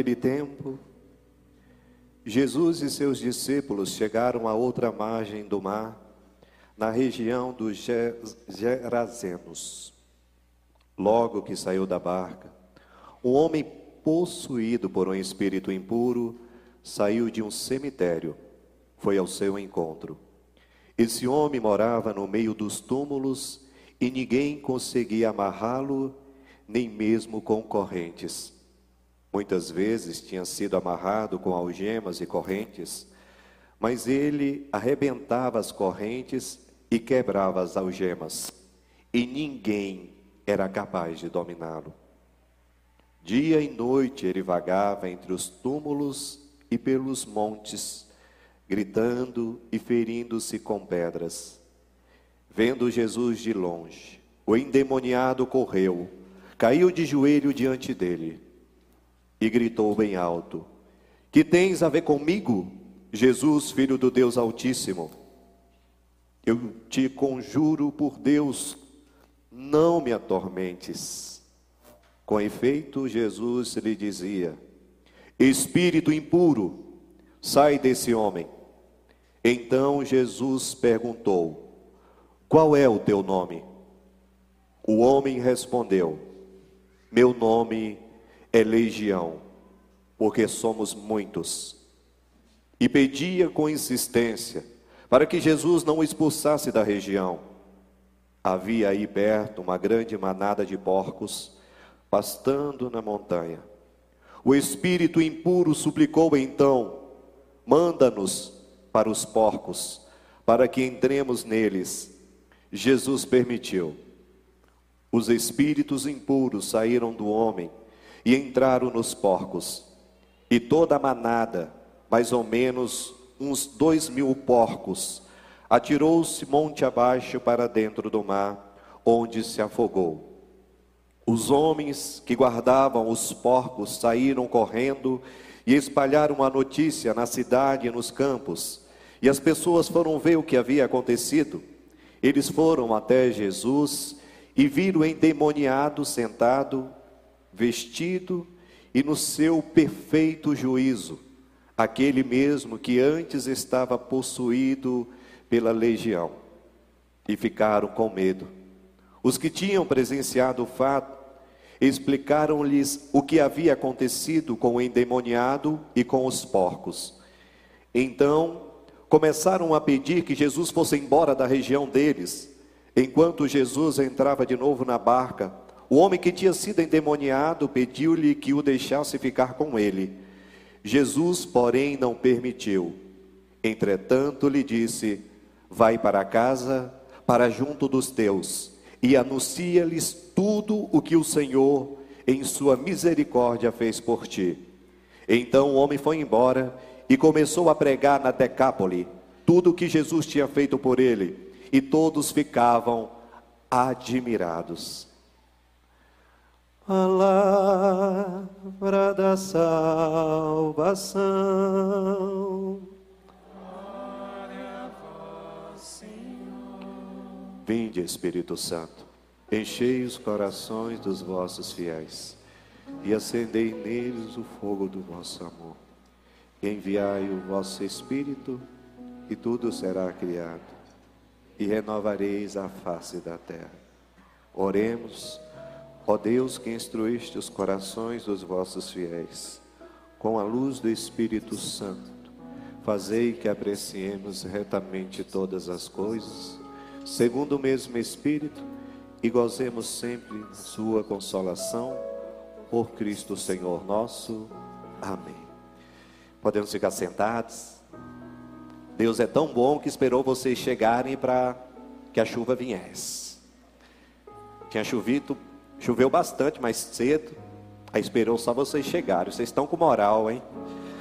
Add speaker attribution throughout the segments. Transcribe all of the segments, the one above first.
Speaker 1: Naquele tempo, Jesus e seus discípulos chegaram à outra margem do mar, na região dos Ge- Gerazenos. Logo que saiu da barca, um homem possuído por um espírito impuro saiu de um cemitério, foi ao seu encontro. Esse homem morava no meio dos túmulos e ninguém conseguia amarrá-lo, nem mesmo com correntes. Muitas vezes tinha sido amarrado com algemas e correntes, mas ele arrebentava as correntes e quebrava as algemas, e ninguém era capaz de dominá-lo. Dia e noite ele vagava entre os túmulos e pelos montes, gritando e ferindo-se com pedras. Vendo Jesus de longe, o endemoniado correu, caiu de joelho diante dele e gritou bem alto: Que tens a ver comigo, Jesus, filho do Deus Altíssimo? Eu te conjuro por Deus, não me atormentes. Com efeito, Jesus lhe dizia: Espírito impuro, sai desse homem. Então Jesus perguntou: Qual é o teu nome? O homem respondeu: Meu nome é legião, porque somos muitos. E pedia com insistência para que Jesus não o expulsasse da região. Havia aí perto uma grande manada de porcos pastando na montanha. O espírito impuro suplicou então: Manda-nos para os porcos, para que entremos neles. Jesus permitiu. Os espíritos impuros saíram do homem e entraram nos porcos. E toda a manada, mais ou menos uns dois mil porcos, atirou-se monte abaixo para dentro do mar, onde se afogou. Os homens que guardavam os porcos saíram correndo e espalharam a notícia na cidade e nos campos. E as pessoas foram ver o que havia acontecido. Eles foram até Jesus e viram o endemoniado sentado vestido e no seu perfeito juízo, aquele mesmo que antes estava possuído pela legião, e ficaram com medo. Os que tinham presenciado o fato explicaram-lhes o que havia acontecido com o endemoniado e com os porcos. Então começaram a pedir que Jesus fosse embora da região deles. Enquanto Jesus entrava de novo na barca, o homem que tinha sido endemoniado pediu-lhe que o deixasse ficar com ele. Jesus, porém, não permitiu. Entretanto, lhe disse: Vai para casa, para junto dos teus, e anuncia-lhes tudo o que o Senhor, em sua misericórdia, fez por ti. Então o homem foi embora e começou a pregar na Decápole tudo o que Jesus tinha feito por ele, e todos ficavam admirados. Palavra da salvação. Vinde, Espírito Santo, enchei os corações dos vossos fiéis e acendei neles o fogo do vosso amor. Enviai o vosso Espírito e tudo será criado e renovareis a face da terra. Oremos, ó Deus que instruíste os corações dos vossos fiéis, com a luz do Espírito Santo, fazei que apreciemos retamente todas as coisas, segundo o mesmo Espírito, e gozemos sempre Sua consolação, por Cristo Senhor nosso. Amém. Podemos ficar sentados. Deus é tão bom que esperou vocês chegarem para que a chuva viesse. Tinha chovido, choveu bastante mais cedo. Aí esperou só vocês chegarem. Vocês estão com moral, hein?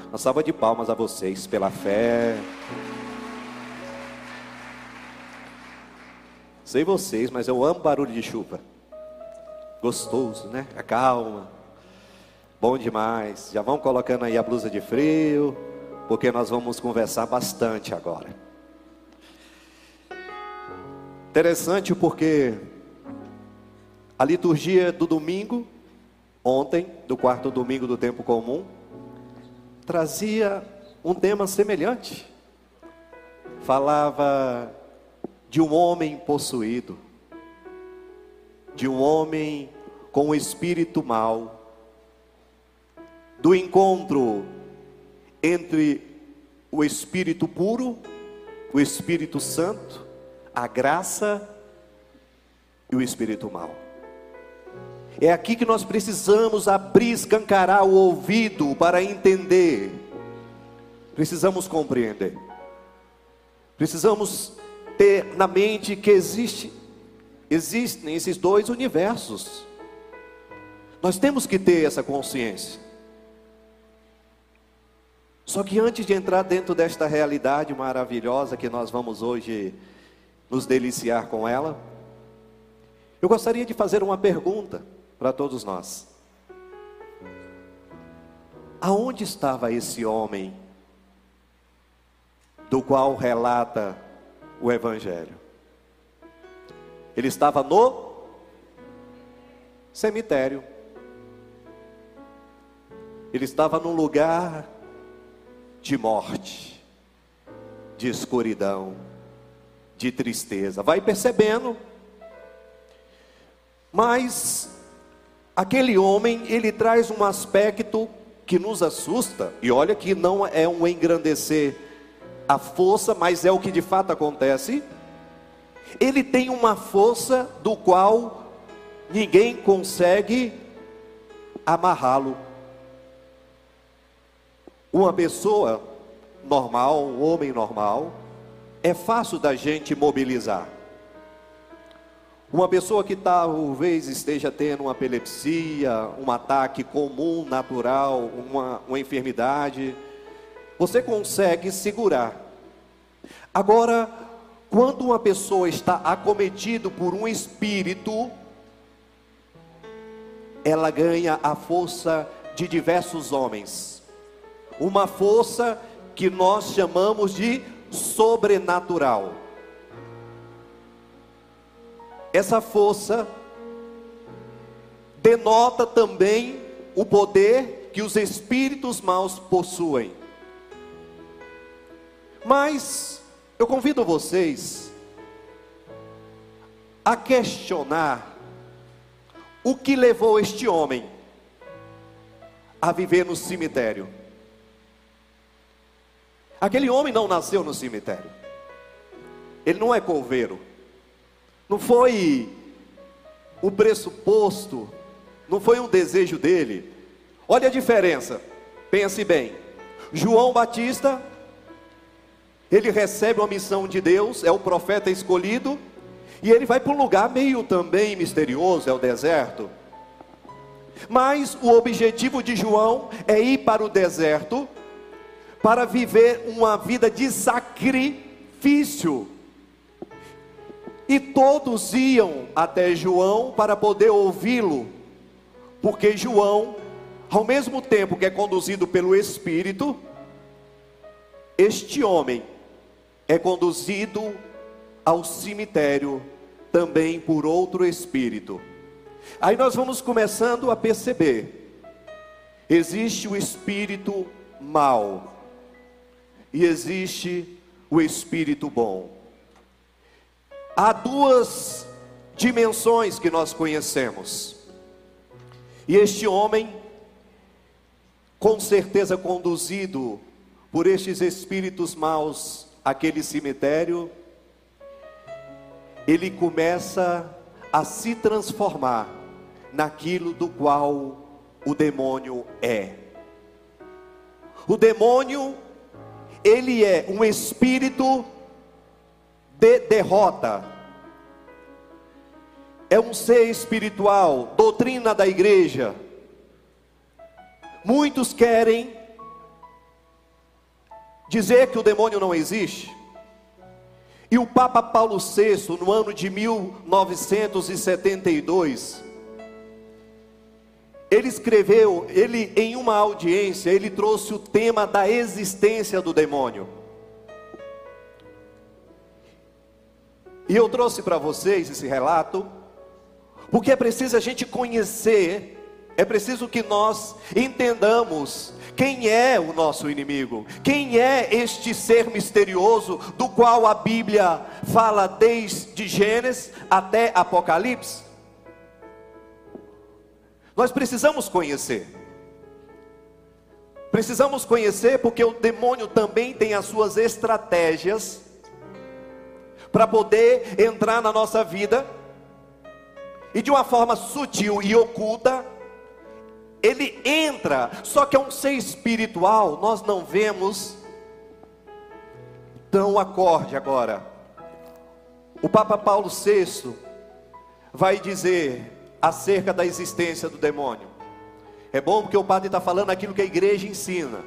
Speaker 1: Uma salva de palmas a vocês pela fé. Sei vocês, mas eu amo barulho de chuva. Gostoso, né? Acalma. Bom demais. Já vão colocando aí a blusa de frio, porque nós vamos conversar bastante agora. Interessante porque a liturgia do domingo, ontem, do quarto domingo do tempo comum, trazia um tema semelhante. Falava de um homem possuído, de um homem com o espírito mau, do encontro entre o espírito puro, o espírito santo, a graça e o espírito mau. É aqui que nós precisamos abrir, escancarar o ouvido para entender. Precisamos compreender. Precisamos ter na mente que existe, existem esses dois universos. Nós temos que ter essa consciência. Só que antes de entrar dentro desta realidade maravilhosa que nós vamos hoje nos deliciar com ela, eu gostaria de fazer uma pergunta para todos nós. Aonde estava esse homem do qual relata o Evangelho? Ele estava no cemitério. Ele estava num lugar de morte, de escuridão, de tristeza. Vai percebendo. Mas Aquele homem, ele traz um aspecto que nos assusta, e olha que não é um engrandecer a força, mas é o que de fato acontece. Ele tem uma força do qual ninguém consegue amarrá-lo. Uma pessoa normal, um homem normal, é fácil da gente mobilizar. Uma pessoa que talvez esteja tendo uma epilepsia, um ataque comum, natural, uma, uma enfermidade, você consegue segurar. Agora, quando uma pessoa está acometida por um espírito, ela ganha a força de diversos homens, uma força que nós chamamos de sobrenatural. Essa força denota também o poder que os espíritos maus possuem. Mas eu convido vocês a questionar o que levou este homem a viver no cemitério. Aquele homem não nasceu no cemitério. Ele não é coveiro. Não foi o pressuposto, não foi um desejo dele. Olha a diferença. Pense bem. João Batista, ele recebe uma missão de Deus, é o profeta escolhido, e ele vai para um lugar meio também misterioso, é o deserto. Mas o objetivo de João é ir para o deserto para viver uma vida de sacrifício. E todos iam até João para poder ouvi-lo, porque João, ao mesmo tempo que é conduzido pelo Espírito, este homem é conduzido ao cemitério também por outro espírito. Aí nós vamos começando a perceber: existe o espírito mal e existe o espírito bom. Há duas dimensões que nós conhecemos. E este homem, com certeza conduzido por estes espíritos maus àquele cemitério, ele começa a se transformar naquilo do qual o demônio é. O demônio, ele é um espírito de derrota. É um ser espiritual, doutrina da igreja. Muitos querem dizer que o demônio não existe. E o Papa Paulo VI, no ano de 1972, ele escreveu, ele em uma audiência, ele trouxe o tema da existência do demônio. E eu trouxe para vocês esse relato, porque é preciso a gente conhecer, é preciso que nós entendamos quem é o nosso inimigo? Quem é este ser misterioso do qual a Bíblia fala desde Gênesis até Apocalipse? Nós precisamos conhecer. Precisamos conhecer porque o demônio também tem as suas estratégias para poder entrar na nossa vida e de uma forma sutil e oculta ele entra, só que é um ser espiritual, nós não vemos. Então acorde agora. O Papa Paulo VI vai dizer acerca da existência do demônio. É bom porque o padre está falando aquilo que a igreja ensina.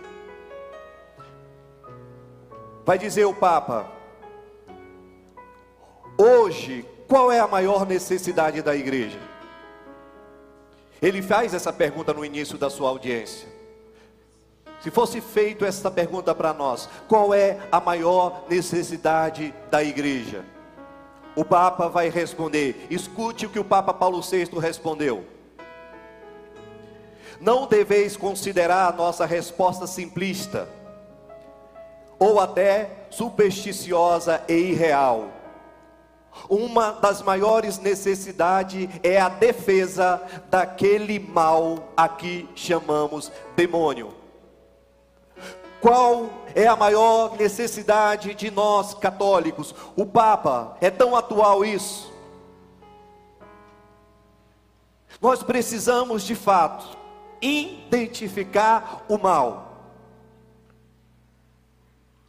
Speaker 1: Vai dizer o Papa: hoje, qual é a maior necessidade da igreja? Ele faz essa pergunta no início da sua audiência. Se fosse feito essa pergunta para nós, qual é a maior necessidade da igreja? O Papa vai responder. Escute o que o Papa Paulo VI respondeu. Não deveis considerar a nossa resposta simplista, ou até supersticiosa e irreal uma das maiores necessidades é a defesa daquele mal a que chamamos demônio. Qual é a maior necessidade de nós católicos? O Papa, é tão atual isso. Nós precisamos de fato identificar o mal.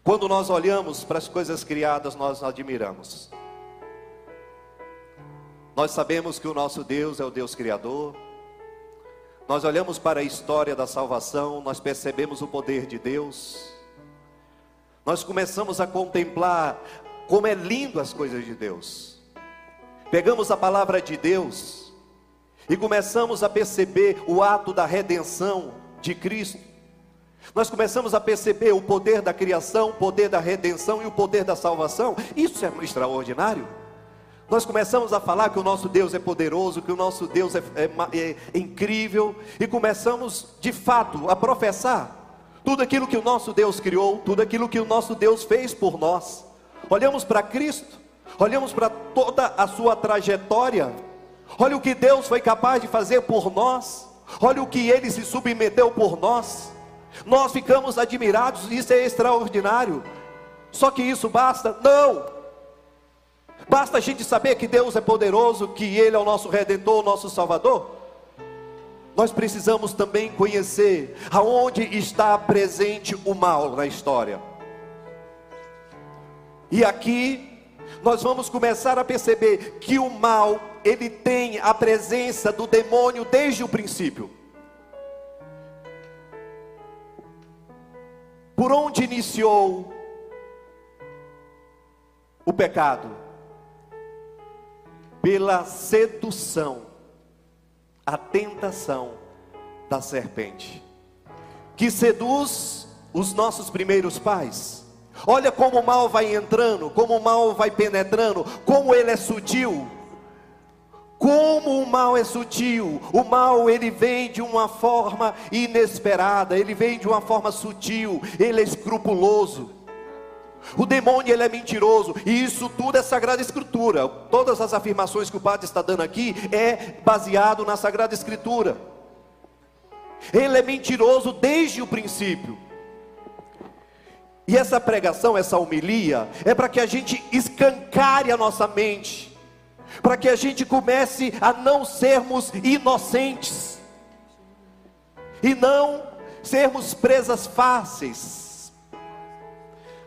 Speaker 1: Quando nós olhamos para as coisas criadas, nós admiramos. Nós sabemos que o nosso Deus é o Deus Criador. Nós olhamos para a história da salvação, nós percebemos o poder de Deus. Nós começamos a contemplar como é lindo as coisas de Deus. Pegamos a palavra de Deus e começamos a perceber o ato da redenção de Cristo. Nós começamos a perceber o poder da criação, o poder da redenção e o poder da salvação. Isso é extraordinário. Nós começamos a falar que o nosso Deus é poderoso, que o nosso Deus é, é, é, incrível, e começamos de fato a professar tudo aquilo que o nosso Deus criou, tudo aquilo que o nosso Deus fez por nós. Olhamos para Cristo, olhamos para toda a sua trajetória, olha o que Deus foi capaz de fazer por nós, olha o que ele se submeteu por nós. Nós ficamos admirados, isso é extraordinário. Só que isso basta? Não. Basta a gente saber que Deus é poderoso, que Ele é o nosso redentor, o nosso salvador. Nós precisamos também conhecer aonde está presente o mal na história. E aqui nós vamos começar a perceber que o mal, ele tem a presença do demônio desde o princípio. Por onde iniciou o pecado? Pela sedução, a tentação da serpente, que seduz os nossos primeiros pais. Olha como o mal vai entrando, como o mal vai penetrando, como ele é sutil. Como o mal é sutil, o mal ele vem de uma forma inesperada, ele vem de uma forma sutil, ele é escrupuloso. O demônio ele é mentiroso e isso tudo é sagrada escritura. Todas as afirmações que o padre está dando aqui é baseado na sagrada escritura. Ele é mentiroso desde o princípio. E essa pregação, essa homilia, é para que a gente escancare a nossa mente para que a gente comece a não sermos inocentes e não sermos presas fáceis,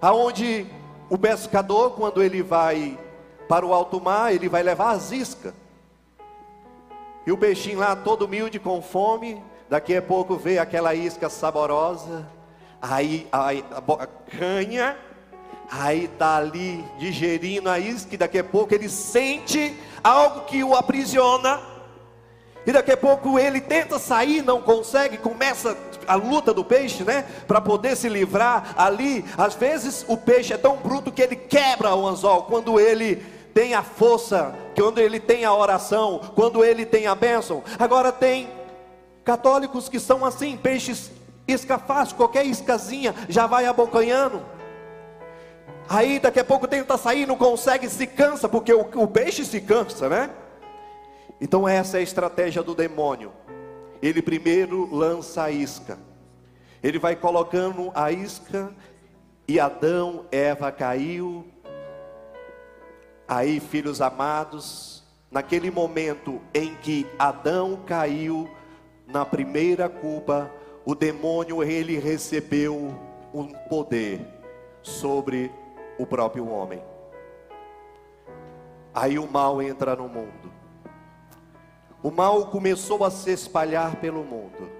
Speaker 1: aonde o pescador, quando ele vai para o alto mar, ele vai levar as iscas. E o peixinho lá, todo humilde, com fome, daqui a pouco vê aquela isca saborosa, aí a, a, a canha, aí está ali digerindo a isca, e daqui a pouco ele sente algo que o aprisiona, e daqui a pouco ele tenta sair, não consegue, começa a luta do peixe, né? Para poder se livrar ali. Às vezes o peixe é tão bruto que ele quebra o anzol quando ele tem a força, quando ele tem a oração, quando ele tem a bênção. Agora tem católicos que são assim, peixes isca fácil, qualquer iscazinha já vai abocanhando. Aí daqui a pouco tenta sair, não consegue, se cansa, porque o, o peixe se cansa, né? Então essa é a estratégia do demônio. Ele primeiro lança a isca. Ele vai colocando a isca e Adão, Eva caiu. Aí, filhos amados, naquele momento em que Adão caiu na primeira culpa, o demônio ele recebeu um poder sobre o próprio homem. Aí o mal entra no mundo. O mal começou a se espalhar pelo mundo.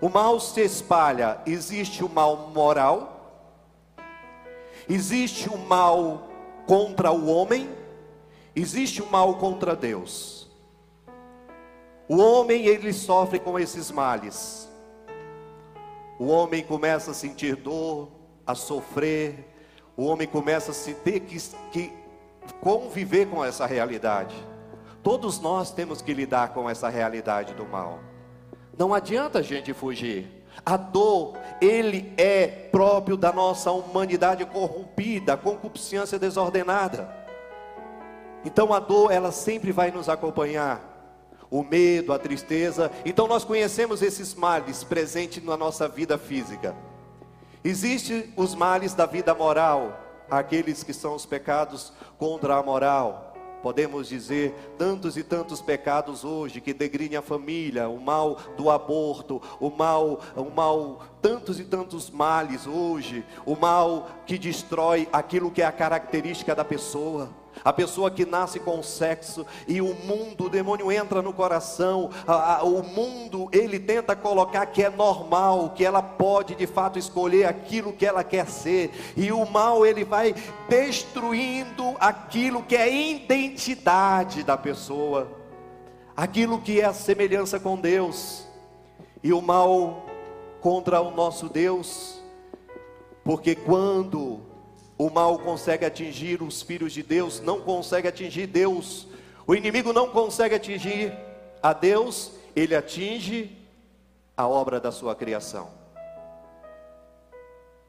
Speaker 1: O mal se espalha, existe o mal moral, existe o mal contra o homem, existe o mal contra Deus. O homem ele sofre com esses males. O homem começa a sentir dor, a sofrer. O homem começa a se ter que, que conviver com essa realidade. Todos nós temos que lidar com essa realidade do mal. Não adianta a gente fugir. A dor, ele é próprio da nossa humanidade corrompida, concupiscência desordenada. Então a dor, ela sempre vai nos acompanhar. O medo, a tristeza. Então nós conhecemos esses males presentes na nossa vida física. Existem os males da vida moral, aqueles que são os pecados contra a moral podemos dizer, tantos e tantos pecados hoje que degridem a família, o mal do aborto, o mal, o mal, tantos e tantos males hoje, o mal que destrói aquilo que é a característica da pessoa. A pessoa que nasce com sexo e o mundo, o demônio entra no coração, a, a, o mundo ele tenta colocar que é normal, que ela pode de fato escolher aquilo que ela quer ser, e o mal ele vai destruindo aquilo que é identidade da pessoa, aquilo que é a semelhança com Deus, e o mal contra o nosso Deus, porque quando o mal consegue atingir os filhos de Deus, não consegue atingir Deus. O inimigo não consegue atingir a Deus, ele atinge a obra da sua criação.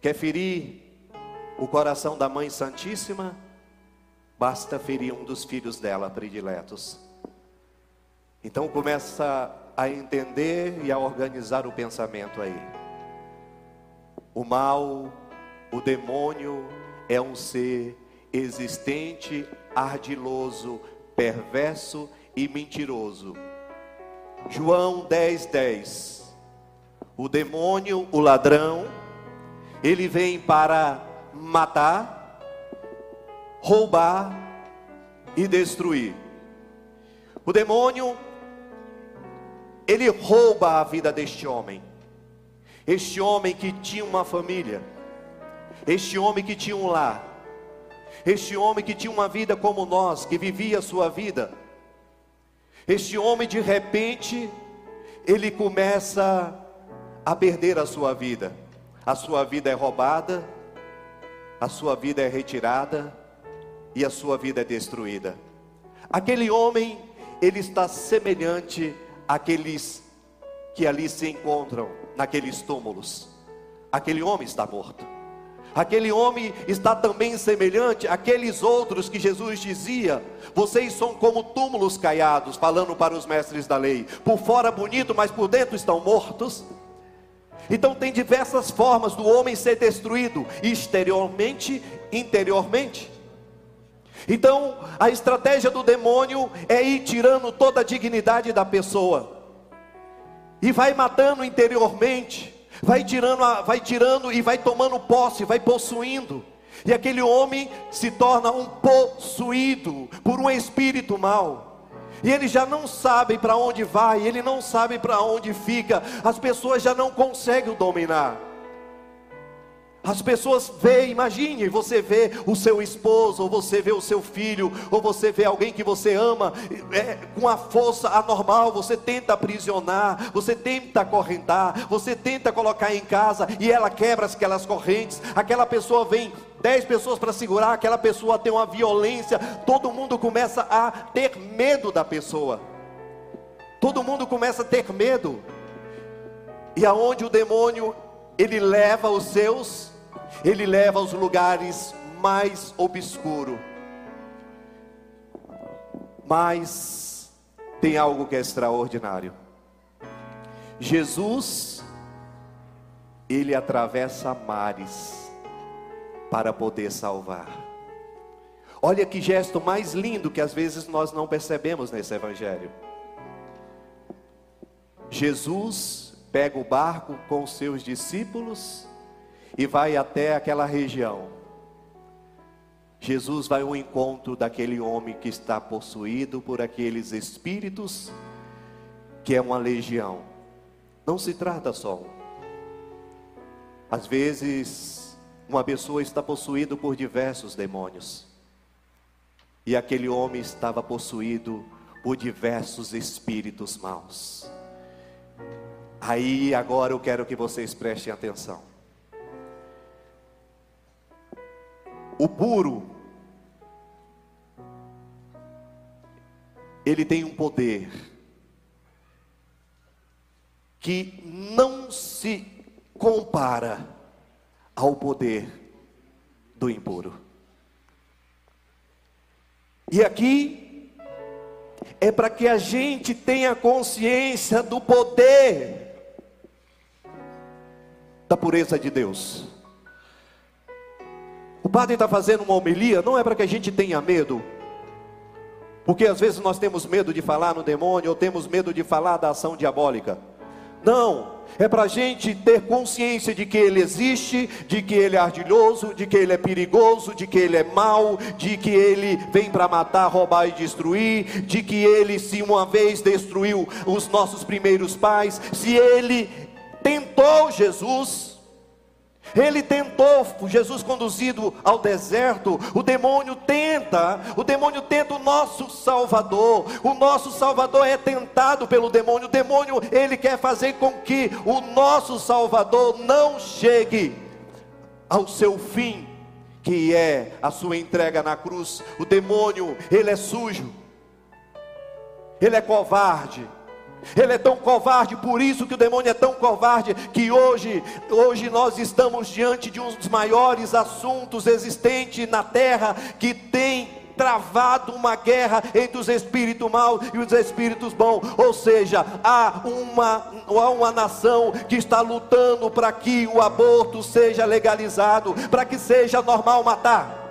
Speaker 1: Quer ferir o coração da Mãe Santíssima? Basta ferir um dos filhos dela prediletos. Então começa a entender e a organizar o pensamento aí. O mal, o demônio, é um ser existente, ardiloso, perverso e mentiroso. João 10, 10. O demônio, o ladrão, ele vem para matar, roubar e destruir. O demônio, ele rouba a vida deste homem. Este homem que tinha uma família este homem que tinha um lar, este homem que tinha uma vida como nós, que vivia a sua vida, este homem de repente, ele começa a perder a sua vida, a sua vida é roubada, a sua vida é retirada e a sua vida é destruída. Aquele homem, ele está semelhante àqueles que ali se encontram, naqueles túmulos. Aquele homem está morto. Aquele homem está também semelhante àqueles outros que Jesus dizia: vocês são como túmulos caiados, falando para os mestres da lei. Por fora bonito, mas por dentro estão mortos. Então tem diversas formas do homem ser destruído, exteriormente, interiormente. Então, a estratégia do demônio é ir tirando toda a dignidade da pessoa. E vai matando interiormente, vai tirando, vai tirando e vai tomando posse, vai possuindo. E aquele homem se torna um possuído por um espírito mau. E ele já não sabe para onde vai, ele não sabe para onde fica. As pessoas já não conseguem dominar. As pessoas veem, imagine, você vê o seu esposo, ou você vê o seu filho, ou você vê alguém que você ama, é, com a força anormal, você tenta aprisionar, você tenta acorrentar, você tenta colocar em casa e ela quebra aquelas correntes. Aquela pessoa vem dez pessoas para segurar, aquela pessoa tem uma violência, todo mundo começa a ter medo da pessoa. Todo mundo começa a ter medo. E aonde o demônio ele leva os seus ele leva aos lugares mais obscuros. Mas tem algo que é extraordinário. Jesus, ele atravessa mares para poder salvar. Olha que gesto mais lindo que às vezes nós não percebemos nesse evangelho. Jesus pega o barco com os seus discípulos e vai até aquela região. Jesus vai ao encontro daquele homem que está possuído por aqueles espíritos, que é uma legião. Não se trata só. Às vezes, uma pessoa está possuída por diversos demônios. E aquele homem estava possuído por diversos espíritos maus. Aí agora eu quero que vocês prestem atenção. O puro, ele tem um poder que não se compara ao poder do impuro. E aqui é para que a gente tenha consciência do poder da pureza de Deus. Padre está fazendo uma homilia, não é para que a gente tenha medo, porque às vezes nós temos medo de falar no demônio, ou temos medo de falar da ação diabólica. Não, é para a gente ter consciência de que ele existe, de que ele é ardilhoso, de que ele é perigoso, de que ele é mau, de que ele vem para matar, roubar e destruir, de que ele, se uma vez destruiu os nossos primeiros pais, se ele tentou Jesus, ele tentou, Jesus conduzido ao deserto, o demônio tenta, o demônio tenta o nosso Salvador. O nosso Salvador é tentado pelo demônio. O demônio, ele quer fazer com que o nosso Salvador não chegue ao seu fim, que é a sua entrega na cruz. O demônio, ele é sujo. Ele é covarde. Ele é tão covarde, por isso que o demônio é tão covarde, que hoje, hoje nós estamos diante de um dos maiores assuntos existentes na terra que tem travado uma guerra entre os espíritos maus e os espíritos bons. Ou seja, há uma, há uma nação que está lutando para que o aborto seja legalizado, para que seja normal matar.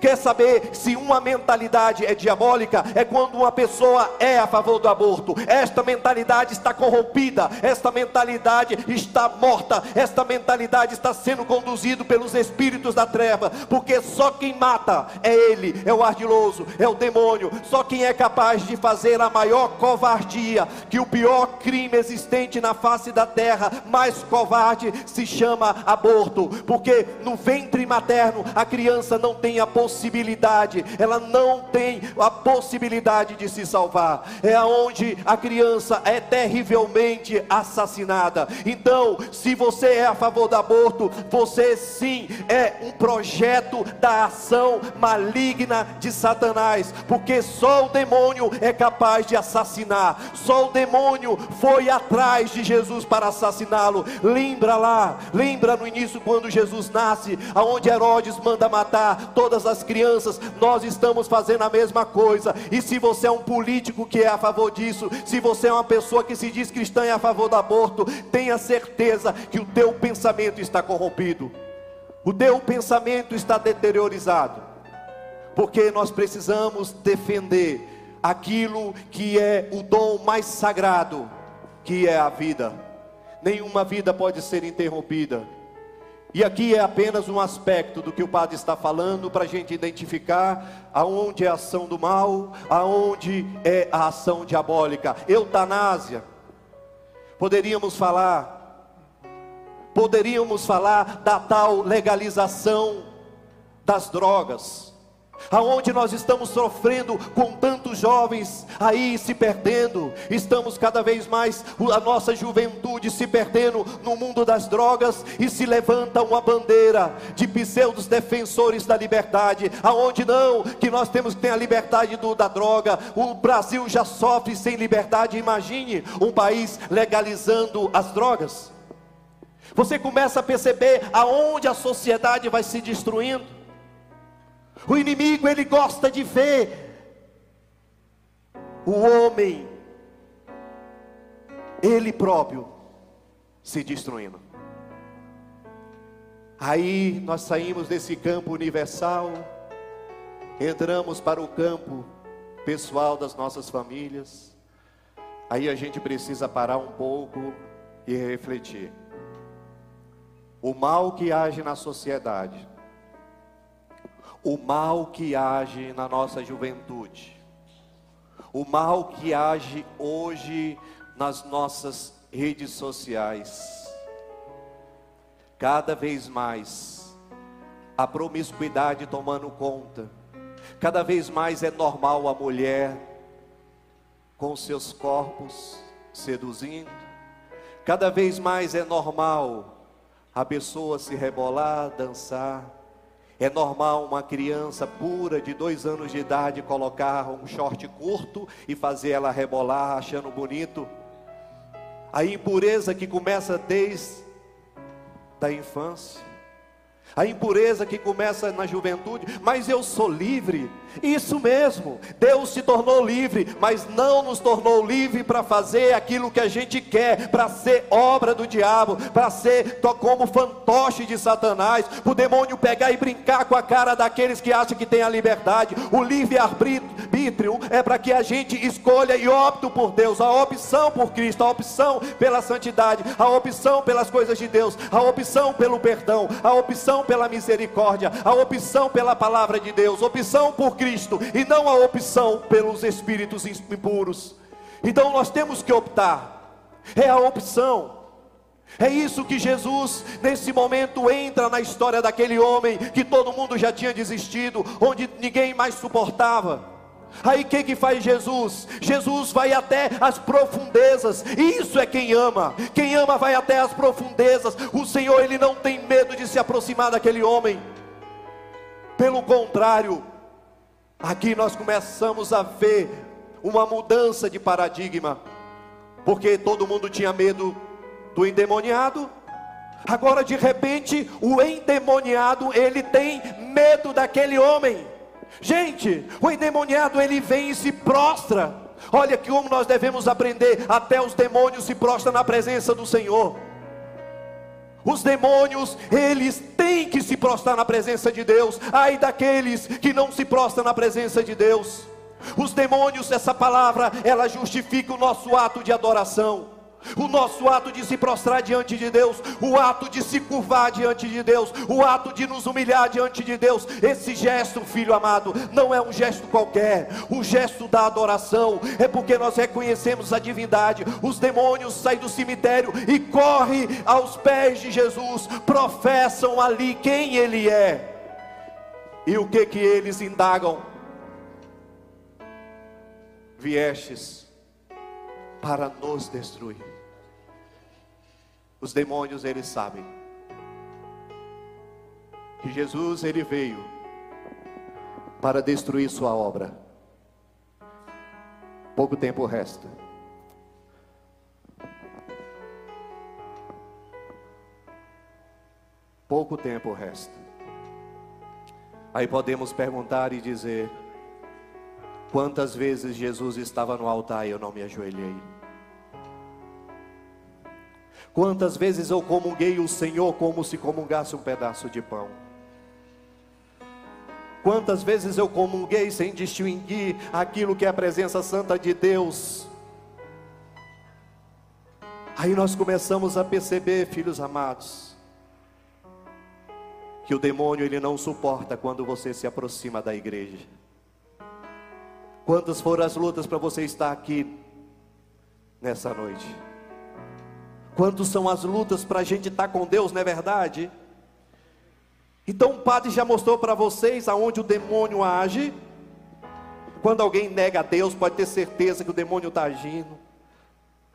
Speaker 1: Quer saber se uma mentalidade é diabólica? É quando uma pessoa é a favor do aborto. Esta mentalidade está corrompida, esta mentalidade está morta, esta mentalidade está sendo conduzida pelos espíritos da treva, porque só quem mata é ele, é o ardiloso, é o demônio. Só quem é capaz de fazer a maior covardia, que o pior crime existente na face da terra, mais covarde, se chama aborto, porque no ventre materno a criança não tem a possibilidade, ela não tem a possibilidade de se salvar. É aonde a criança é terrivelmente assassinada. Então, se você é a favor do aborto, você sim é um projeto da ação maligna de Satanás, porque só o demônio é capaz de assassinar. Só o demônio foi atrás de Jesus para assassiná-lo. Lembra lá, lembra no início quando Jesus nasce, aonde Herodes manda matar todas todas as crianças, nós estamos fazendo a mesma coisa. E se você é um político que é a favor disso, se você é uma pessoa que se diz cristã e é a favor do aborto, tenha certeza que o teu pensamento está corrompido. O teu pensamento está deteriorizado. porque nós precisamos defender aquilo que é o dom mais sagrado, que é a vida. Nenhuma vida pode ser interrompida. E aqui é apenas um aspecto do que o padre está falando para a gente identificar aonde é a ação do mal, aonde é a ação diabólica. Eutanásia. Poderíamos falar, poderíamos falar da tal legalização das drogas aonde nós estamos sofrendo com tantos jovens aí se perdendo, estamos cada vez mais a nossa juventude se perdendo no mundo das drogas e se levanta uma bandeira de pseudos defensores da liberdade, aonde não que nós temos que ter a liberdade do, da droga. O Brasil já sofre sem liberdade. Imagine um país legalizando as drogas. Você começa a perceber aonde a sociedade vai se destruindo. O inimigo ele gosta de ver o homem ele próprio se destruindo. Aí nós saímos desse campo universal, entramos para o campo pessoal das nossas famílias. Aí a gente precisa parar um pouco e refletir. O mal que age na sociedade o mal que age na nossa juventude, o mal que age hoje nas nossas redes sociais. Cada vez mais a promiscuidade tomando conta. Cada vez mais é normal a mulher com seus corpos seduzindo. Cada vez mais é normal a pessoa se rebolar, dançar é normal uma criança pura de dois anos de idade colocar um short curto e fazer ela rebolar achando bonito. A impureza que começa desde a infância. A impureza que começa na juventude, mas eu sou livre. Isso mesmo, Deus se tornou livre, mas não nos tornou livre para fazer aquilo que a gente quer, para ser obra do diabo, para ser como fantoche de Satanás, o demônio pegar e brincar com a cara daqueles que acham que tem a liberdade. O livre-arbítrio é para que a gente escolha e opte por Deus, a opção por Cristo, a opção pela santidade, a opção pelas coisas de Deus, a opção pelo perdão, a opção pela misericórdia, a opção pela palavra de Deus, opção por Cristo e não a opção pelos espíritos impuros. Então nós temos que optar, é a opção. É isso que Jesus, nesse momento, entra na história daquele homem que todo mundo já tinha desistido, onde ninguém mais suportava. Aí que, que faz Jesus? Jesus vai até as profundezas, isso é quem ama. Quem ama vai até as profundezas. O Senhor, Ele não tem medo de se aproximar daquele homem. Pelo contrário, Aqui nós começamos a ver uma mudança de paradigma, porque todo mundo tinha medo do endemoniado. Agora de repente, o endemoniado, ele tem medo daquele homem. Gente, o endemoniado ele vem e se prostra. Olha que como nós devemos aprender, até os demônios se prostram na presença do Senhor. Os demônios, eles têm que se prostrar na presença de Deus. Ai daqueles que não se prostram na presença de Deus. Os demônios, essa palavra, ela justifica o nosso ato de adoração o nosso ato de se prostrar diante de Deus, o ato de se curvar diante de Deus, o ato de nos humilhar diante de Deus. Esse gesto, filho amado, não é um gesto qualquer, o gesto da adoração é porque nós reconhecemos a divindade. Os demônios saem do cemitério e correm aos pés de Jesus, professam ali quem Ele é. E o que que eles indagam? Viestes para nos destruir. Os demônios eles sabem que Jesus ele veio para destruir sua obra. Pouco tempo resta. Pouco tempo resta. Aí podemos perguntar e dizer: quantas vezes Jesus estava no altar e eu não me ajoelhei? Quantas vezes eu comunguei o Senhor como se comungasse um pedaço de pão? Quantas vezes eu comunguei sem distinguir aquilo que é a presença santa de Deus? Aí nós começamos a perceber, filhos amados, que o demônio ele não suporta quando você se aproxima da igreja. Quantas foram as lutas para você estar aqui nessa noite? Quantas são as lutas para a gente estar com Deus, não é verdade? Então o padre já mostrou para vocês aonde o demônio age. Quando alguém nega a Deus, pode ter certeza que o demônio está agindo.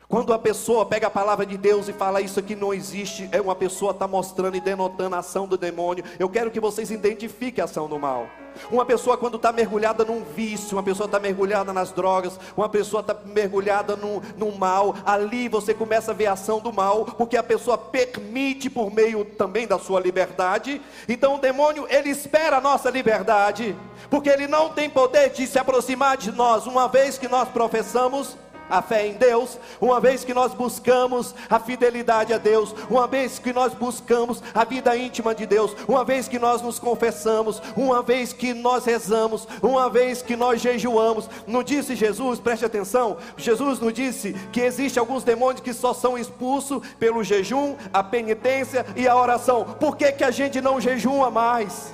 Speaker 1: Quando a pessoa pega a palavra de Deus e fala isso aqui não existe, é uma pessoa está mostrando e denotando a ação do demônio. Eu quero que vocês identifiquem a ação do mal. Uma pessoa quando está mergulhada num vício, uma pessoa está mergulhada nas drogas, uma pessoa está mergulhada no, no mal, ali você começa a ver a ação do mal, porque a pessoa permite por meio também da sua liberdade. Então o demônio ele espera a nossa liberdade, porque ele não tem poder de se aproximar de nós, uma vez que nós professamos a fé em Deus, uma vez que nós buscamos a fidelidade a Deus, uma vez que nós buscamos a vida íntima de Deus, uma vez que nós nos confessamos, uma vez que nós rezamos, uma vez que nós jejuamos. Não disse Jesus, preste atenção, Jesus não disse que existe alguns demônios que só são expulsos pelo jejum, a penitência e a oração. Por que, que a gente não jejua mais?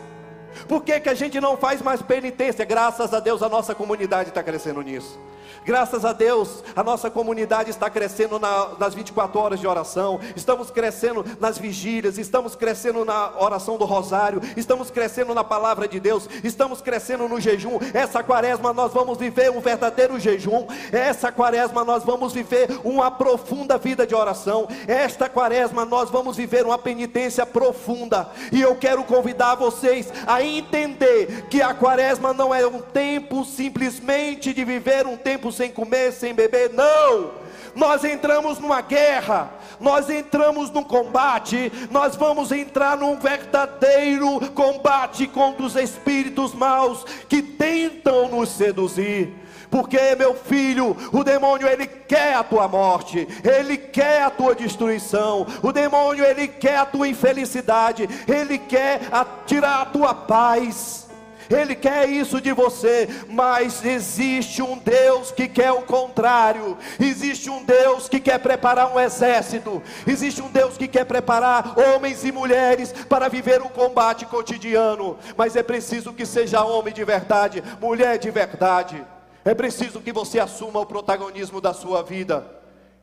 Speaker 1: Por que, que a gente não faz mais penitência? Graças a Deus a nossa comunidade está crescendo nisso. Graças a Deus, a nossa comunidade está crescendo na, nas 24 horas de oração, estamos crescendo nas vigílias, estamos crescendo na oração do rosário, estamos crescendo na palavra de Deus, estamos crescendo no jejum. Essa quaresma nós vamos viver um verdadeiro jejum, essa quaresma nós vamos viver uma profunda vida de oração, esta quaresma nós vamos viver uma penitência profunda, e eu quero convidar vocês a entender que a quaresma não é um tempo simplesmente de viver um tempo sem comer, sem beber, não. Nós entramos numa guerra, nós entramos num combate, nós vamos entrar num verdadeiro combate contra os espíritos maus que tentam nos seduzir. Porque, meu filho, o demônio ele quer a tua morte, ele quer a tua destruição. O demônio ele quer a tua infelicidade, ele quer tirar a tua paz. Ele quer isso de você, mas existe um Deus que quer o contrário. Existe um Deus que quer preparar um exército. Existe um Deus que quer preparar homens e mulheres para viver um combate cotidiano. Mas é preciso que seja homem de verdade, mulher de verdade. É preciso que você assuma o protagonismo da sua vida.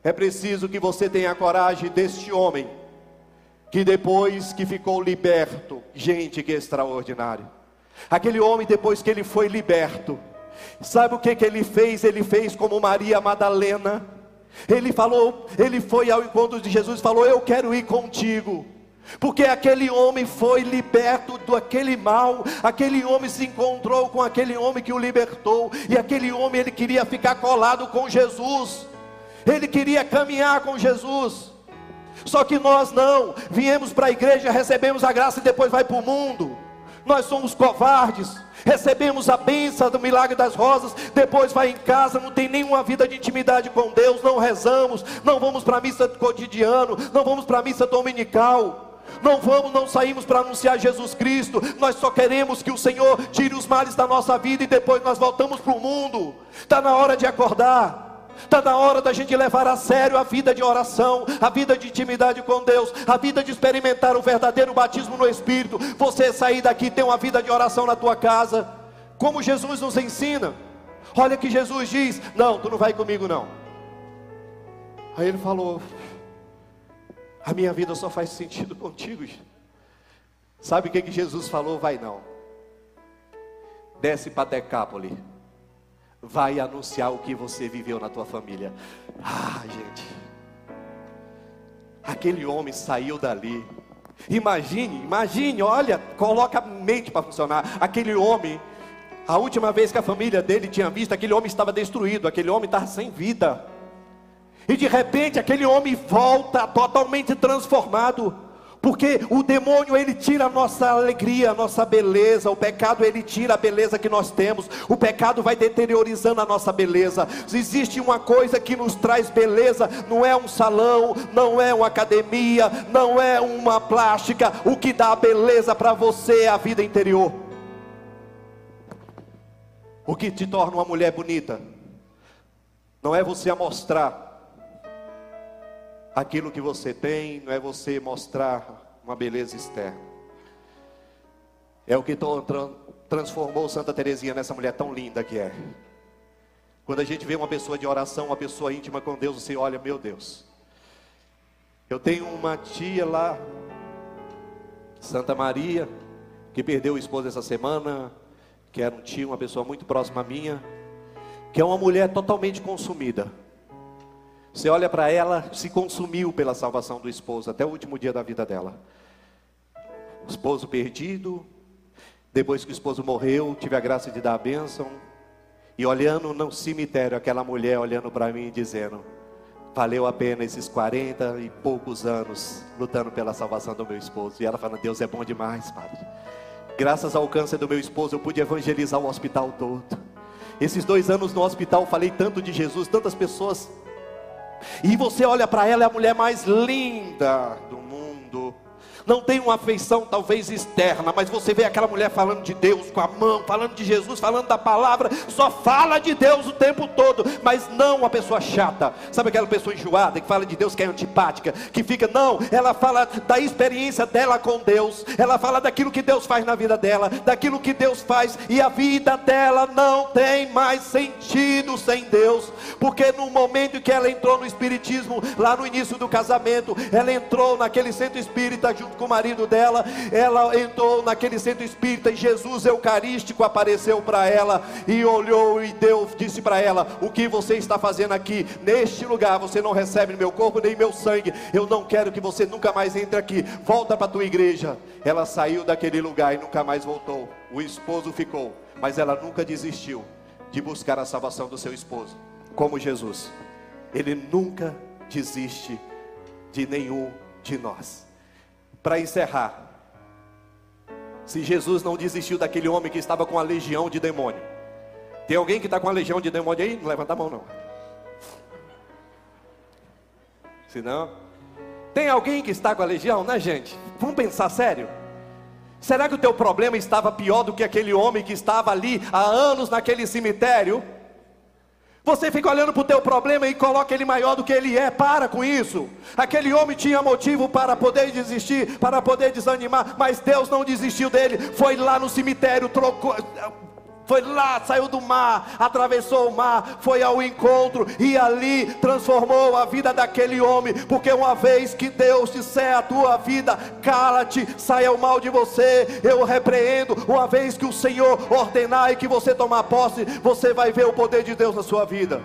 Speaker 1: É preciso que você tenha a coragem deste homem que depois que ficou liberto, gente que extraordinário Aquele homem, depois que ele foi liberto, sabe o que, que ele fez? Ele fez como Maria Madalena. Ele falou, ele foi ao encontro de Jesus e falou: Eu quero ir contigo. Porque aquele homem foi liberto daquele mal, aquele homem se encontrou com aquele homem que o libertou, e aquele homem ele queria ficar colado com Jesus, ele queria caminhar com Jesus. Só que nós não, viemos para a igreja, recebemos a graça e depois vai para o mundo nós somos covardes, recebemos a benção do milagre das rosas, depois vai em casa, não tem nenhuma vida de intimidade com Deus, não rezamos, não vamos para a missa cotidiano, não vamos para a missa dominical. Não vamos, não saímos para anunciar Jesus Cristo. Nós só queremos que o Senhor tire os males da nossa vida e depois nós voltamos para o mundo. Está na hora de acordar. Está na hora da gente levar a sério a vida de oração, a vida de intimidade com Deus, a vida de experimentar o verdadeiro batismo no Espírito. Você sair daqui e ter uma vida de oração na tua casa, como Jesus nos ensina. Olha que Jesus diz: Não, tu não vai comigo não. Aí ele falou: A minha vida só faz sentido contigo. Sabe o que, que Jesus falou? Vai não. Desce para Decápole vai anunciar o que você viveu na tua família. Ah, gente. Aquele homem saiu dali. Imagine, imagine, olha, coloca a mente para funcionar. Aquele homem, a última vez que a família dele tinha visto, aquele homem estava destruído, aquele homem estava sem vida. E de repente aquele homem volta totalmente transformado. Porque o demônio ele tira a nossa alegria, a nossa beleza, o pecado ele tira a beleza que nós temos, o pecado vai deteriorizando a nossa beleza. Existe uma coisa que nos traz beleza, não é um salão, não é uma academia, não é uma plástica, o que dá a beleza para você é a vida interior. O que te torna uma mulher bonita não é você mostrar aquilo que você tem, não é você mostrar uma beleza externa. É o que transformou Santa Teresinha nessa mulher tão linda que é. Quando a gente vê uma pessoa de oração, uma pessoa íntima com Deus, você olha, meu Deus. Eu tenho uma tia lá, Santa Maria, que perdeu o esposo essa semana, que era um tio, uma pessoa muito próxima minha, que é uma mulher totalmente consumida. Você olha para ela, se consumiu pela salvação do esposo, até o último dia da vida dela. O esposo perdido, depois que o esposo morreu, tive a graça de dar a bênção, e olhando no cemitério, aquela mulher olhando para mim e dizendo: Valeu a pena esses 40 e poucos anos lutando pela salvação do meu esposo. E ela falando: Deus é bom demais, Padre. Graças ao câncer do meu esposo, eu pude evangelizar o hospital todo. Esses dois anos no hospital, falei tanto de Jesus, tantas pessoas. E você olha para ela, é a mulher mais linda do mundo não tem uma afeição talvez externa, mas você vê aquela mulher falando de Deus com a mão, falando de Jesus, falando da palavra, só fala de Deus o tempo todo, mas não uma pessoa chata, sabe aquela pessoa enjoada que fala de Deus que é antipática, que fica, não, ela fala da experiência dela com Deus, ela fala daquilo que Deus faz na vida dela, daquilo que Deus faz, e a vida dela não tem mais sentido sem Deus, porque no momento que ela entrou no Espiritismo, lá no início do casamento, ela entrou naquele centro espírita junto junto com o marido dela, ela entrou naquele centro espírita e Jesus Eucarístico apareceu para ela e olhou e deu, disse para ela: O que você está fazendo aqui? Neste lugar você não recebe meu corpo nem meu sangue. Eu não quero que você nunca mais entre aqui. Volta para a tua igreja. Ela saiu daquele lugar e nunca mais voltou. O esposo ficou, mas ela nunca desistiu de buscar a salvação do seu esposo, como Jesus. Ele nunca desiste de nenhum de nós para encerrar. Se Jesus não desistiu daquele homem que estava com a legião de demônio. Tem alguém que está com a legião de demônio aí? Não levanta a mão não. Se não, tem alguém que está com a legião, né, gente? Vamos pensar sério. Será que o teu problema estava pior do que aquele homem que estava ali há anos naquele cemitério? Você fica olhando para o teu problema e coloca ele maior do que ele é. Para com isso. Aquele homem tinha motivo para poder desistir, para poder desanimar, mas Deus não desistiu dele. Foi lá no cemitério, trocou, foi lá, saiu do mar, atravessou o mar, foi ao encontro e ali transformou a vida daquele homem. Porque uma vez que Deus disser a tua vida, cala-te, saia o mal de você, eu repreendo. Uma vez que o Senhor ordenar e que você tomar posse, você vai ver o poder de Deus na sua vida.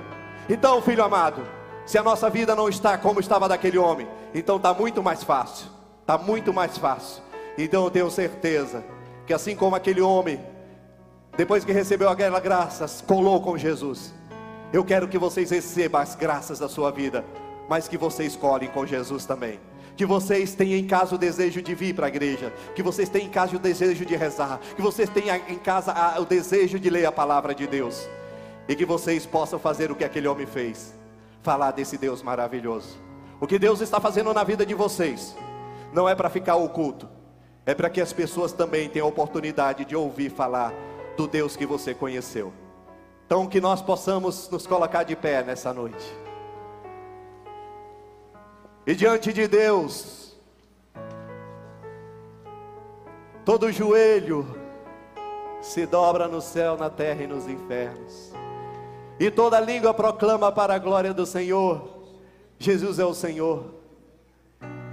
Speaker 1: Então, filho amado, se a nossa vida não está como estava daquele homem, então está muito mais fácil. Está muito mais fácil. Então eu tenho certeza que assim como aquele homem depois que recebeu aquelas graças, colou com Jesus. Eu quero que vocês recebam as graças da sua vida, mas que vocês colhem com Jesus também. Que vocês tenham em casa o desejo de vir para a igreja, que vocês tenham em casa o desejo de rezar, que vocês tenham em casa o desejo de ler a palavra de Deus, e que vocês possam fazer o que aquele homem fez falar desse Deus maravilhoso. O que Deus está fazendo na vida de vocês não é para ficar oculto, é para que as pessoas também tenham a oportunidade de ouvir falar do Deus que você conheceu. Então, que nós possamos nos colocar de pé nessa noite. E diante de Deus, todo joelho se dobra no céu, na terra e nos infernos. E toda língua proclama para a glória do Senhor: Jesus é o Senhor.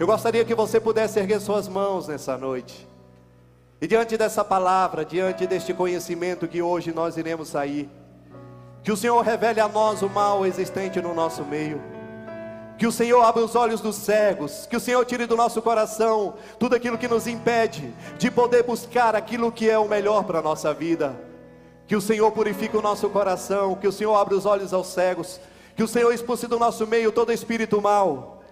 Speaker 1: Eu gostaria que você pudesse erguer suas mãos nessa noite. E diante dessa palavra, diante deste conhecimento que hoje nós iremos sair, que o Senhor revele a nós o mal existente no nosso meio. Que o Senhor abra os olhos dos cegos, que o Senhor tire do nosso coração tudo aquilo que nos impede de poder buscar aquilo que é o melhor para a nossa vida. Que o Senhor purifique o nosso coração, que o Senhor abra os olhos aos cegos, que o Senhor expulse do nosso meio todo espírito mal.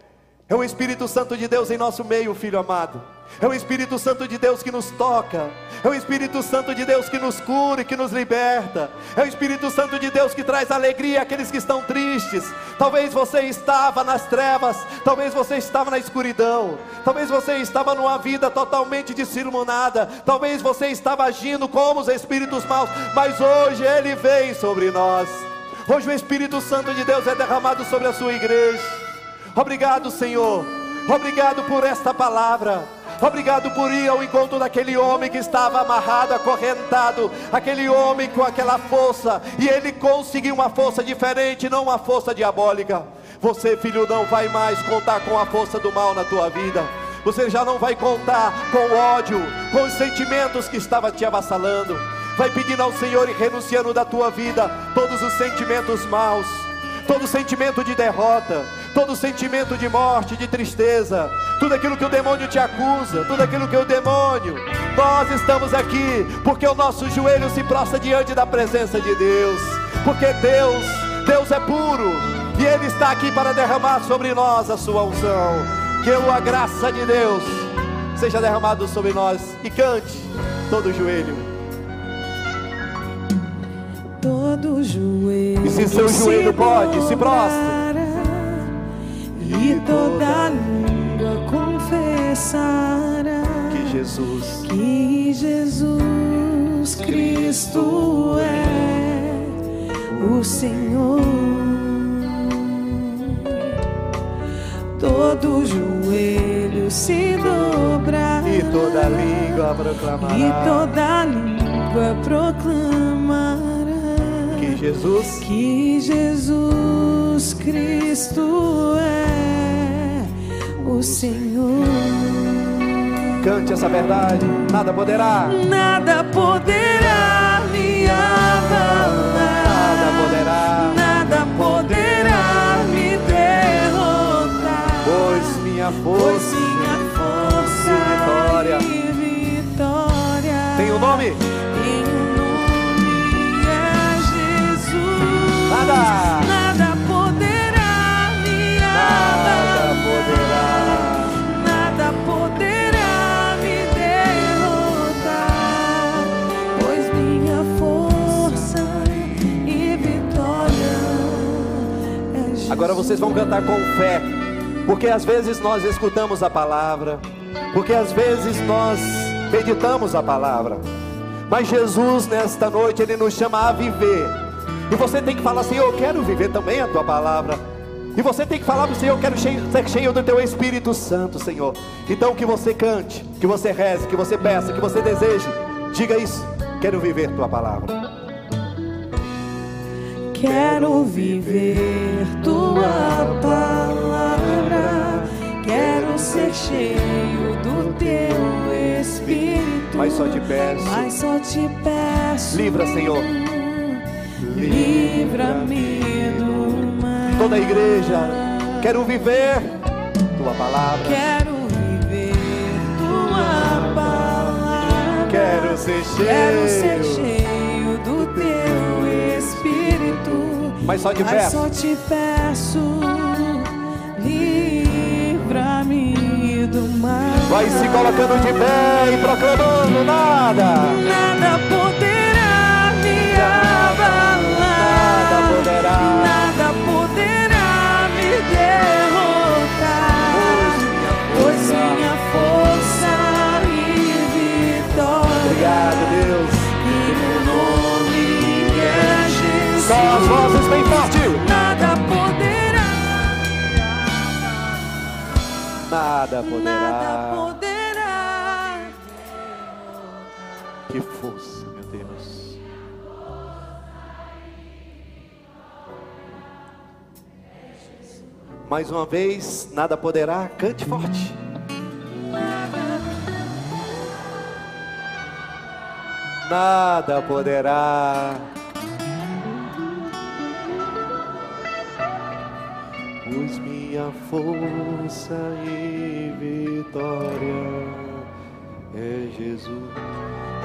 Speaker 1: É o Espírito Santo de Deus em nosso meio, filho amado. É o Espírito Santo de Deus que nos toca. É o Espírito Santo de Deus que nos cura e que nos liberta. É o Espírito Santo de Deus que traz alegria àqueles que estão tristes. Talvez você estava nas trevas, talvez você estava na escuridão, talvez você estava numa vida totalmente dissimulada, talvez você estava agindo como os espíritos maus, mas hoje ele vem sobre nós. Hoje o Espírito Santo de Deus é derramado sobre a sua igreja. Obrigado, Senhor. Obrigado por esta palavra. Obrigado por ir ao encontro daquele homem que estava amarrado, acorrentado, aquele homem com aquela força, e ele conseguiu uma força diferente, não uma força diabólica. Você, filho, não vai mais contar com a força do mal na tua vida. Você já não vai contar com o ódio, com os sentimentos que estava te avassalando. Vai pedindo ao Senhor e renunciando da tua vida todos os sentimentos maus, todo sentimento de derrota, todo sentimento de morte, de tristeza, tudo aquilo que o demônio te acusa, tudo aquilo que o demônio. Nós estamos aqui porque o nosso joelho se prostra diante da presença de Deus, porque Deus, Deus é puro e Ele está aqui para derramar sobre nós a sua unção. Que a graça de Deus seja derramado sobre nós e cante todo o joelho.
Speaker 2: Todo joelho.
Speaker 1: E se seu joelho pode, se prostre.
Speaker 2: E toda língua confessará
Speaker 1: Que Jesus.
Speaker 2: que Jesus Cristo é o Senhor. Todo joelho se dobrará
Speaker 1: e toda língua
Speaker 2: e
Speaker 1: proclamará
Speaker 2: toda língua proclamará
Speaker 1: que Jesus.
Speaker 2: Que Jesus Cristo é o Senhor.
Speaker 1: cante essa verdade, nada poderá,
Speaker 2: Nada poderá me abalar,
Speaker 1: nada poderá,
Speaker 2: nada poderá me derrotar,
Speaker 1: pois minha
Speaker 2: pois
Speaker 1: força
Speaker 2: minha força
Speaker 1: e vitória.
Speaker 2: e vitória.
Speaker 1: Tem o nome, Nada.
Speaker 2: Nada poderá me
Speaker 1: nada
Speaker 2: abalar.
Speaker 1: poderá,
Speaker 2: Nada poderá me derrotar. Pois minha força e vitória é Jesus.
Speaker 1: Agora vocês vão cantar com fé, porque às vezes nós escutamos a palavra, porque às vezes nós meditamos a palavra, mas Jesus nesta noite ele nos chama a viver, e você tem que falar assim: Eu quero viver também a tua palavra. E você tem que falar para o Senhor: Eu quero cheio- ser cheio do teu Espírito Santo, Senhor. Então que você cante, que você reze, que você peça, que você deseje. Diga isso: Quero viver tua palavra.
Speaker 2: Quero viver tua palavra, quero ser cheio do teu espírito.
Speaker 1: Mas só te peço.
Speaker 2: Mas só te peço.
Speaker 1: Livra, Senhor. Toda a igreja. Quero viver tua palavra.
Speaker 2: Quero viver tua palavra.
Speaker 1: Quero ser cheio.
Speaker 2: Quero ser cheio do teu espírito.
Speaker 1: Mas só te peço.
Speaker 2: só te peço, livra-me do mal.
Speaker 1: Vai se colocando de pé e proclamando nada.
Speaker 2: Nada poderá me abalar.
Speaker 1: Nada poderá.
Speaker 2: Nada poderá me derrotar. Pois minha força e vitória.
Speaker 1: Obrigado, Deus.
Speaker 2: E meu nome é Jesus.
Speaker 1: Só as vozes bem forte.
Speaker 2: Nada poderá,
Speaker 1: Nada poderá.
Speaker 2: nada poderá.
Speaker 1: Mais uma vez, nada poderá. Cante forte. Nada poderá. Pois minha força e vitória é Jesus.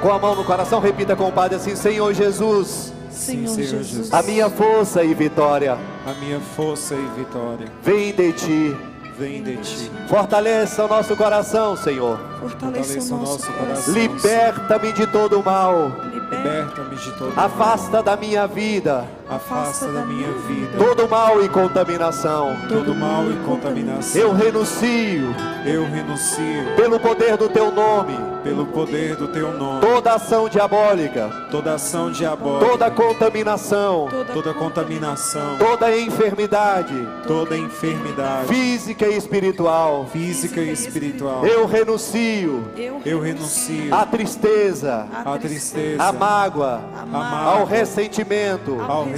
Speaker 1: Com a mão no coração, repita com o Padre assim: Senhor Jesus,
Speaker 2: Senhor,
Speaker 3: Senhor
Speaker 2: Jesus.
Speaker 3: Jesus.
Speaker 1: a minha força e vitória
Speaker 3: A minha força e vitória
Speaker 1: vem de ti.
Speaker 3: vem de ti.
Speaker 1: Fortaleça o nosso coração, Senhor.
Speaker 2: Fortaleça o nosso coração.
Speaker 1: Liberta-me de todo o mal.
Speaker 3: Liberta-me de todo
Speaker 1: Afasta da minha vida
Speaker 3: Afasta da minha vida.
Speaker 1: Todo mal e contaminação.
Speaker 3: todo mal e contaminação.
Speaker 1: Eu renuncio,
Speaker 3: Eu renuncio.
Speaker 1: Pelo poder do teu nome,
Speaker 3: pelo poder do teu nome.
Speaker 1: toda ação diabólica,
Speaker 3: Toda ação diabólica,
Speaker 1: toda contaminação,
Speaker 3: toda contaminação,
Speaker 1: toda enfermidade.
Speaker 3: Toda enfermidade.
Speaker 1: Física e espiritual.
Speaker 3: física e espiritual.
Speaker 1: Eu renuncio.
Speaker 3: Eu renuncio.
Speaker 1: À tristeza,
Speaker 3: à tristeza,
Speaker 1: à mágoa,
Speaker 3: à
Speaker 1: ao
Speaker 3: mágoa,
Speaker 1: ressentimento.
Speaker 3: ao ressentimento.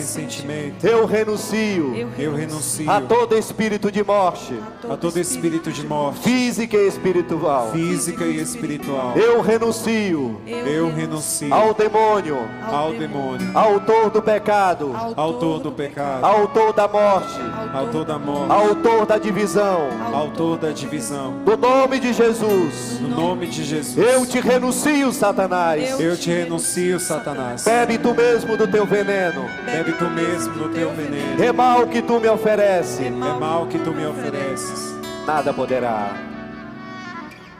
Speaker 1: Eu renuncio.
Speaker 3: Eu renuncio.
Speaker 1: A todo espírito de morte,
Speaker 3: a todo espírito de morte.
Speaker 1: Física e espiritual.
Speaker 3: física e espiritual.
Speaker 1: Eu renuncio.
Speaker 3: Eu renuncio.
Speaker 1: ao demônio,
Speaker 3: ao demônio,
Speaker 1: autor do pecado,
Speaker 3: autor do pecado,
Speaker 1: autor da morte,
Speaker 3: autor da morte,
Speaker 1: autor da divisão.
Speaker 3: autor da divisão.
Speaker 1: No nome de Jesus,
Speaker 3: No nome de Jesus,
Speaker 1: eu te renuncio, Satanás.
Speaker 3: eu te renuncio, Satanás.
Speaker 1: Bebe tu mesmo do teu veneno.
Speaker 3: Bebe tu mesmo no teu veneno.
Speaker 1: É mal que tu me oferece,
Speaker 3: É mal que tu me ofereces.
Speaker 1: nada poderá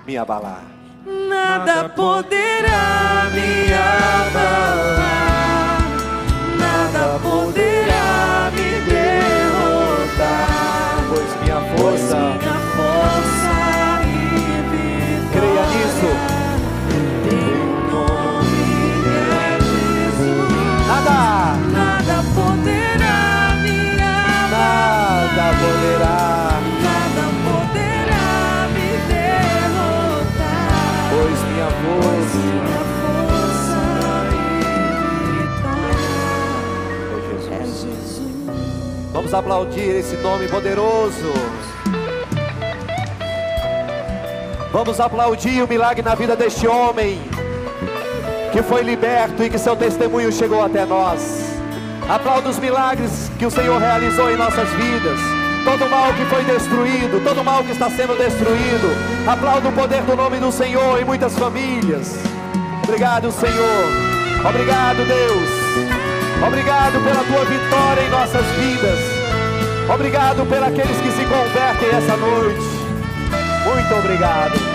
Speaker 1: me abalar.
Speaker 2: Nada poderá me abalar,
Speaker 1: Vamos aplaudir esse nome poderoso. Vamos aplaudir o milagre na vida deste homem que foi liberto e que seu testemunho chegou até nós. Aplauda os milagres que o Senhor realizou em nossas vidas. Todo mal que foi destruído, todo mal que está sendo destruído. Aplauda o poder do nome do Senhor em muitas famílias. Obrigado, Senhor. Obrigado, Deus. Obrigado pela tua vitória em nossas vidas. Obrigado por aqueles que se convertem essa noite. Muito obrigado.